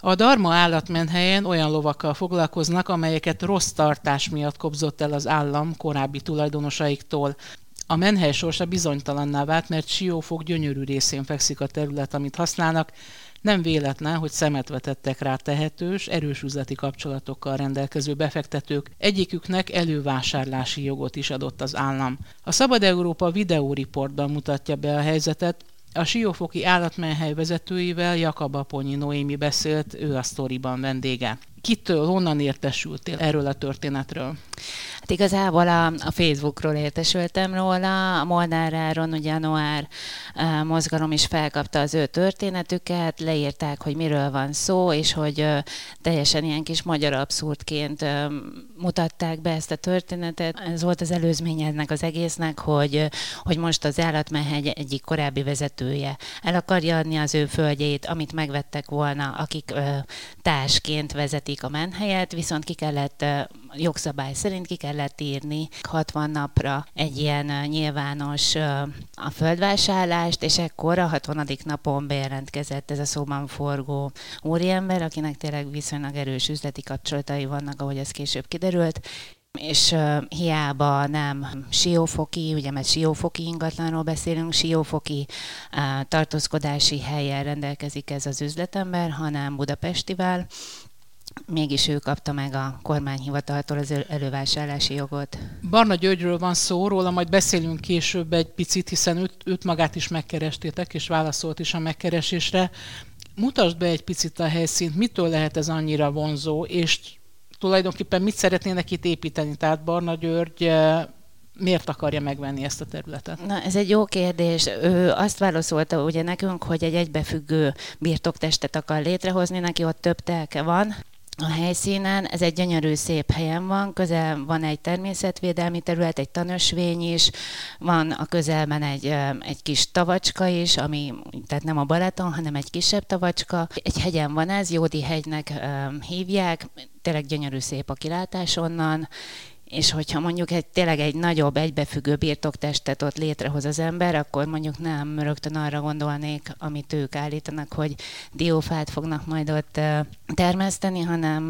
A Darma állatmenhelyen olyan lovakkal foglalkoznak, amelyeket rossz tartás miatt kobzott el az állam korábbi tulajdonosaiktól. A menhely sorsa bizonytalanná vált, mert Siófok gyönyörű részén fekszik a terület, amit használnak. Nem véletlen, hogy szemet vetettek rá tehetős, erős üzleti kapcsolatokkal rendelkező befektetők, egyiküknek elővásárlási jogot is adott az állam. A Szabad Európa videóriportban mutatja be a helyzetet, a Siófoki állatmenhely vezetőivel Jakab Aponyi Noémi beszélt, ő a sztoriban vendége. Kitől, honnan értesültél erről a történetről? Hát igazából a, a Facebookról értesültem róla, a Molnár Áron, ugye a Noár uh, mozgalom is felkapta az ő történetüket, leírták, hogy miről van szó, és hogy uh, teljesen ilyen kis magyar abszurdként uh, mutatták be ezt a történetet. Ez volt az előzménye ennek az egésznek, hogy, hogy most az állatmehegy egyik korábbi vezetője el akarja adni az ő földjét, amit megvettek volna, akik társként vezetik a menhelyet, viszont ki kellett jogszabály szerint ki kellett írni 60 napra egy ilyen nyilvános a földvásárlást, és ekkor a 60. napon bejelentkezett ez a szóban forgó úriember, akinek tényleg viszonylag erős üzleti kapcsolatai vannak, ahogy ez később kiderült, és uh, hiába nem siófoki, ugye mert siófoki ingatlanról beszélünk, siófoki uh, tartózkodási helyen rendelkezik ez az üzletember, hanem Budapestivel, mégis ő kapta meg a kormányhivataltól az elővásárlási jogot. Barna Györgyről van szó, róla majd beszélünk később egy picit, hiszen őt, őt magát is megkerestétek, és válaszolt is a megkeresésre. Mutasd be egy picit a helyszínt, mitől lehet ez annyira vonzó, és tulajdonképpen mit szeretnének itt építeni? Tehát Barna György eh, miért akarja megvenni ezt a területet? Na, ez egy jó kérdés. Ő azt válaszolta ugye nekünk, hogy egy egybefüggő birtoktestet akar létrehozni, neki ott több telke van, a helyszínen. Ez egy gyönyörű, szép helyen van, közel van egy természetvédelmi terület, egy tanösvény is, van a közelben egy, egy kis tavacska is, ami tehát nem a Balaton, hanem egy kisebb tavacska. Egy hegyen van ez, Jódi hegynek hívják, tényleg gyönyörű szép a kilátás onnan, és hogyha mondjuk egy, tényleg egy nagyobb, egybefüggő birtoktestet ott létrehoz az ember, akkor mondjuk nem rögtön arra gondolnék, amit ők állítanak, hogy diófát fognak majd ott termeszteni, hanem,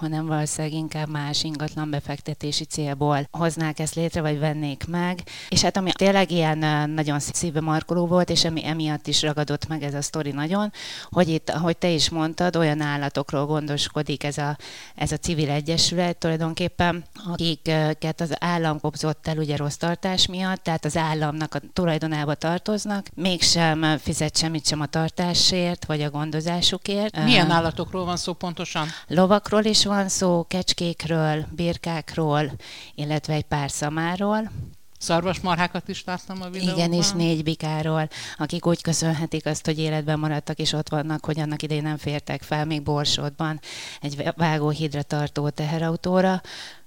hanem valószínűleg inkább más ingatlan befektetési célból hoznák ezt létre, vagy vennék meg. És hát ami tényleg ilyen nagyon szívbe markoló volt, és ami emiatt is ragadott meg ez a sztori nagyon, hogy itt, ahogy te is mondtad, olyan állatokról gondoskodik ez a, ez a civil egyesület tulajdonképpen, aki akiket az állam kobzott el ugye rossz tartás miatt, tehát az államnak a tulajdonába tartoznak, mégsem fizet semmit sem a tartásért, vagy a gondozásukért. Milyen állatokról van szó pontosan? Lovakról is van szó, kecskékről, birkákról, illetve egy pár szamáról. Szarvasmarhákat is láttam a videóban. Igen, és négy bikáról, akik úgy köszönhetik azt, hogy életben maradtak, és ott vannak, hogy annak idején nem fértek fel, még Borsodban egy vágóhídra tartó teherautóra,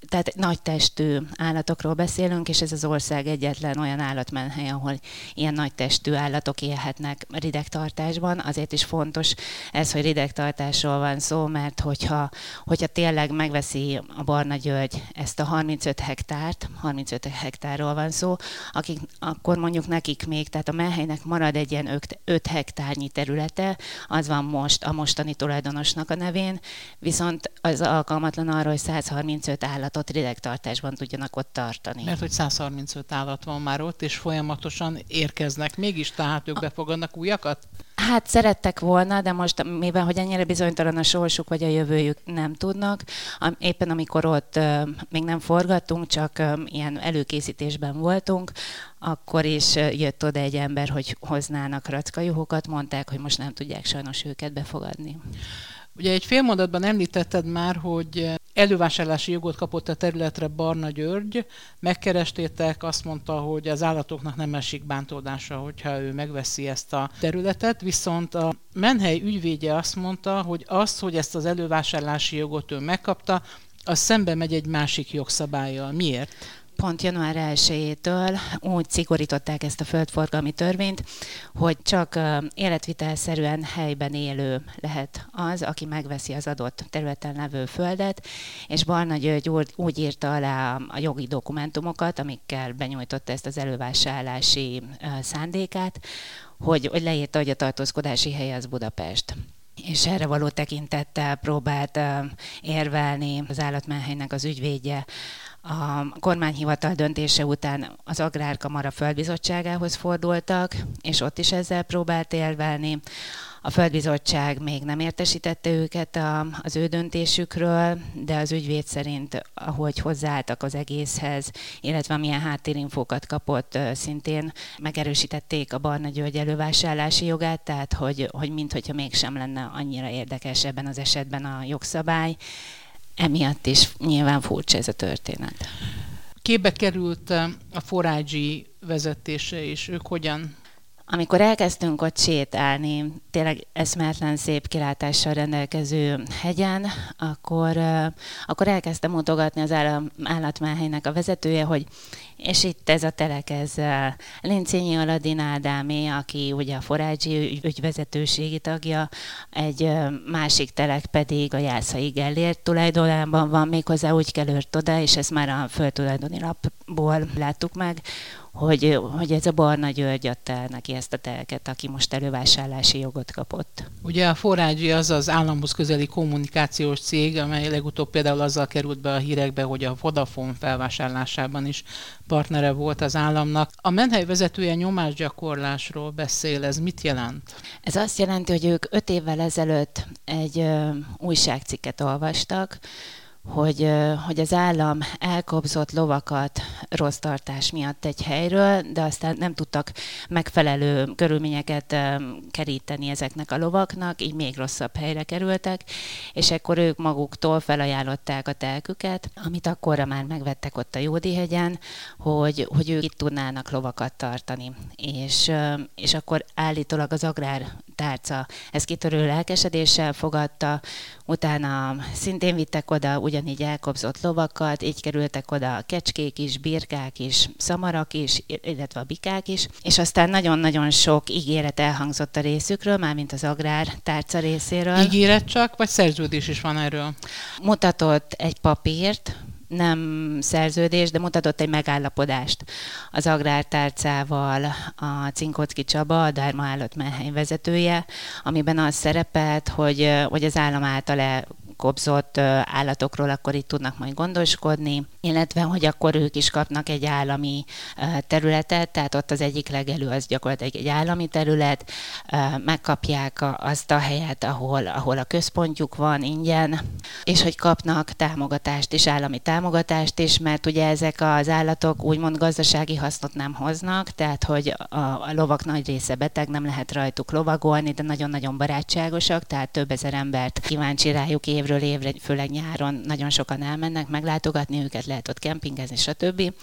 tehát nagy testű állatokról beszélünk, és ez az ország egyetlen olyan állatmenhely, ahol ilyen nagy testű állatok élhetnek ridegtartásban. Azért is fontos ez, hogy ridegtartásról van szó, mert hogyha, hogyha tényleg megveszi a Barna György ezt a 35 hektárt, 35 hektárról van szó, akik, akkor mondjuk nekik még, tehát a menhelynek marad egy ilyen 5 hektárnyi területe, az van most a mostani tulajdonosnak a nevén, viszont az alkalmatlan arra, hogy 135 állat állatot ridegtartásban tudjanak ott tartani. Mert hogy 135 állat van már ott, és folyamatosan érkeznek, mégis tehát ők befogadnak újakat? Hát szerettek volna, de most mivel, hogy ennyire bizonytalan a sorsuk vagy a jövőjük nem tudnak, éppen amikor ott még nem forgattunk, csak ilyen előkészítésben voltunk, akkor is jött oda egy ember, hogy hoznának rackajuhokat, mondták, hogy most nem tudják sajnos őket befogadni. Ugye egy fél mondatban említetted már, hogy elővásárlási jogot kapott a területre Barna György, megkerestétek, azt mondta, hogy az állatoknak nem esik bántódása, hogyha ő megveszi ezt a területet, viszont a Menhely ügyvédje azt mondta, hogy az, hogy ezt az elővásárlási jogot ő megkapta, az szembe megy egy másik jogszabályjal. Miért? Pont január 1-től úgy szigorították ezt a földforgalmi törvényt, hogy csak életvitelszerűen helyben élő lehet az, aki megveszi az adott területen levő földet, és Barna György úgy írta alá a jogi dokumentumokat, amikkel benyújtotta ezt az elővásárlási szándékát, hogy, hogy leírta, hogy a tartózkodási helye az Budapest. És erre való tekintettel próbált érvelni az állatmenhelynek az ügyvédje a kormányhivatal döntése után az Agrárkamara Földbizottságához fordultak, és ott is ezzel próbált élvelni. A Földbizottság még nem értesítette őket a, az ő döntésükről, de az ügyvéd szerint, ahogy hozzáálltak az egészhez, illetve milyen háttérinfókat kapott, szintén megerősítették a Barna György elővásárlási jogát, tehát hogy, hogy minthogyha mégsem lenne annyira érdekes ebben az esetben a jogszabály, emiatt is nyilván furcsa ez a történet. Képbe került a forágyi vezetése, és ők hogyan amikor elkezdtünk ott sétálni, tényleg eszméletlen szép kilátással rendelkező hegyen, akkor, akkor elkezdtem mutogatni az állatmáhelynek a vezetője, hogy és itt ez a telek, ez Lincényi Aladin Ádámé, aki ugye a forágyi ügyvezetőségi tagja, egy másik telek pedig a Jászai Gellért tulajdonában van, méghozzá úgy kellőrt oda, és ezt már a földtulajdoni lapból láttuk meg, hogy, hogy ez a Barna György adta neki ezt a telket, aki most elővásárlási jogot kapott. Ugye a Forágyi az az államhoz közeli kommunikációs cég, amely legutóbb például azzal került be a hírekbe, hogy a Vodafone felvásárlásában is partnere volt az államnak. A menhely vezetője nyomásgyakorlásról beszél, ez mit jelent? Ez azt jelenti, hogy ők öt évvel ezelőtt egy ö, újságcikket olvastak, hogy, hogy az állam elkobzott lovakat rossz tartás miatt egy helyről, de aztán nem tudtak megfelelő körülményeket keríteni ezeknek a lovaknak, így még rosszabb helyre kerültek, és ekkor ők maguktól felajánlották a telküket, amit akkorra már megvettek ott a Jódi-hegyen, hogy, hogy ők itt tudnának lovakat tartani. És, és akkor állítólag az agrár tárca ezt kitörő lelkesedéssel fogadta, utána szintén vittek oda ugyanígy elkobzott lovakat, így kerültek oda a kecskék is, birkák is, szamarak is, illetve a bikák is, és aztán nagyon-nagyon sok ígéret elhangzott a részükről, mármint az agrár tárca részéről. Ígéret csak, vagy szerződés is van erről? Mutatott egy papírt, nem szerződés, de mutatott egy megállapodást az agrártárcával a Cinkocki Csaba, a Dárma állatmenhely vezetője, amiben az szerepelt, hogy, hogy az állam által kobzott állatokról akkor itt tudnak majd gondoskodni, illetve hogy akkor ők is kapnak egy állami területet, tehát ott az egyik legelő az gyakorlatilag egy állami terület, megkapják azt a helyet, ahol, ahol a központjuk van ingyen, és hogy kapnak támogatást is, állami támogatást is, mert ugye ezek az állatok úgymond gazdasági hasznot nem hoznak, tehát hogy a, a lovak nagy része beteg, nem lehet rajtuk lovagolni, de nagyon-nagyon barátságosak, tehát több ezer embert kíváncsi rájuk év évről évre, főleg nyáron nagyon sokan elmennek meglátogatni őket, lehet ott kempingezni, stb.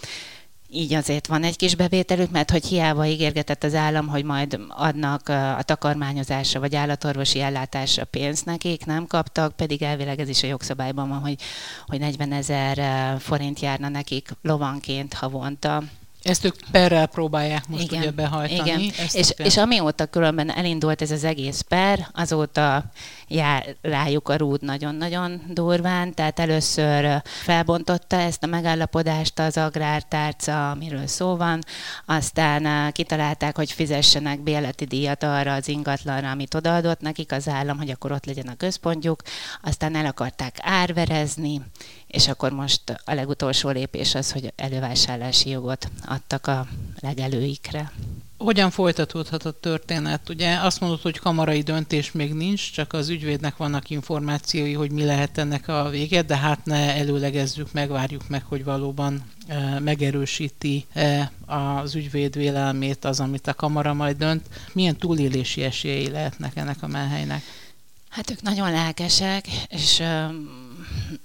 Így azért van egy kis bevételük, mert hogy hiába ígérgetett az állam, hogy majd adnak a takarmányozásra vagy állatorvosi ellátásra pénzt nekik, nem kaptak, pedig elvileg ez is a jogszabályban van, hogy, hogy 40 ezer forint járna nekik lovanként havonta ezt ők perrel próbálják most igen, ugye behajtani. Igen. Ezt és, és amióta különben elindult ez az egész per, azóta jár rájuk a rúd nagyon-nagyon durván, tehát először felbontotta ezt a megállapodást az agrártárca, amiről szó van, aztán kitalálták, hogy fizessenek béleti díjat arra az ingatlanra, amit odaadott nekik az állam, hogy akkor ott legyen a központjuk, aztán el akarták árverezni, és akkor most a legutolsó lépés az, hogy elővásárlási jogot adtak a legelőikre. Hogyan folytatódhat a történet? Ugye azt mondod, hogy kamarai döntés még nincs, csak az ügyvédnek vannak információi, hogy mi lehet ennek a vége, de hát ne előlegezzük meg, várjuk meg, hogy valóban e, megerősíti e, az ügyvéd vélelmét az, amit a kamara majd dönt. Milyen túlélési esélyei lehetnek ennek a menhelynek? Hát ők nagyon lelkesek, és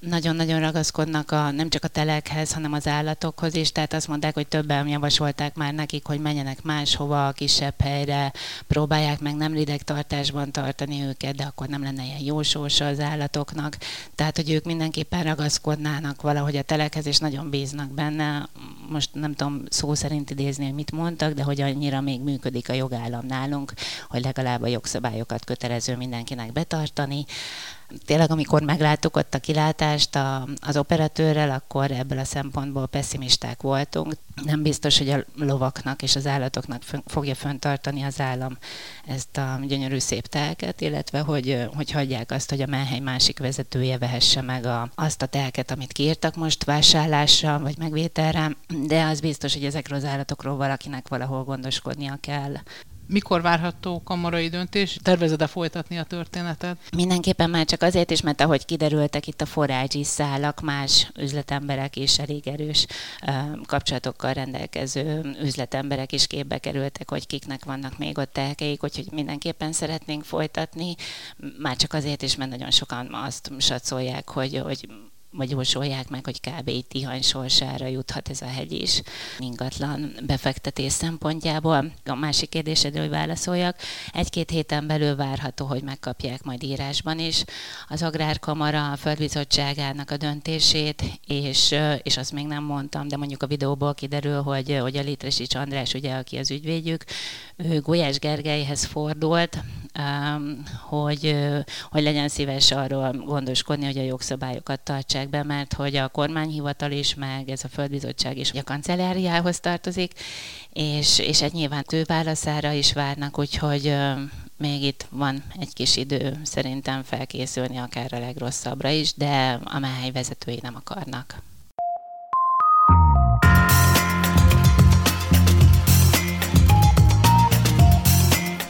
nagyon-nagyon ragaszkodnak a, nem csak a telekhez, hanem az állatokhoz is, tehát azt mondták, hogy többen javasolták már nekik, hogy menjenek máshova, a kisebb helyre, próbálják meg nem lidegtartásban tartani őket, de akkor nem lenne ilyen jó sorsa az állatoknak. Tehát, hogy ők mindenképpen ragaszkodnának valahogy a telekhez, és nagyon bíznak benne. Most nem tudom szó szerint idézni, hogy mit mondtak, de hogy annyira még működik a jogállam nálunk, hogy legalább a jogszabályokat kötelező mindenkinek betartani tényleg amikor megláttuk ott a kilátást a, az operatőrrel, akkor ebből a szempontból pessimisták voltunk. Nem biztos, hogy a lovaknak és az állatoknak fogja föntartani az állam ezt a gyönyörű szép telket, illetve hogy, hogy hagyják azt, hogy a menhely másik vezetője vehesse meg a, azt a telket, amit kiírtak most vásárlásra vagy megvételre, de az biztos, hogy ezekről az állatokról valakinek valahol gondoskodnia kell. Mikor várható kamarai döntés? Tervezed-e folytatni a történetet? Mindenképpen már csak azért is, mert ahogy kiderültek itt a forrágyi szálak, más üzletemberek is elég erős kapcsolatokkal rendelkező üzletemberek is képbe kerültek, hogy kiknek vannak még ott telkeik, úgyhogy mindenképpen szeretnénk folytatni. Már csak azért is, mert nagyon sokan azt satszolják, hogy, hogy vagy jósolják meg, hogy kb. Tihany sorsára juthat ez a hegy is ingatlan befektetés szempontjából. A másik kérdésedre, hogy válaszoljak, egy-két héten belül várható, hogy megkapják majd írásban is az Agrárkamara a Földbizottságának a döntését, és, és azt még nem mondtam, de mondjuk a videóból kiderül, hogy, hogy a Litresics András, ugye, aki az ügyvédjük, ő Gulyás Gergelyhez fordult, hogy, hogy legyen szíves arról gondoskodni, hogy a jogszabályokat tartsák be, mert hogy a kormányhivatal is, meg ez a földbizottság is a kancelláriához tartozik, és, és egy nyilván ő válaszára is várnak, úgyhogy még itt van egy kis idő szerintem felkészülni akár a legrosszabbra is, de a mely vezetői nem akarnak.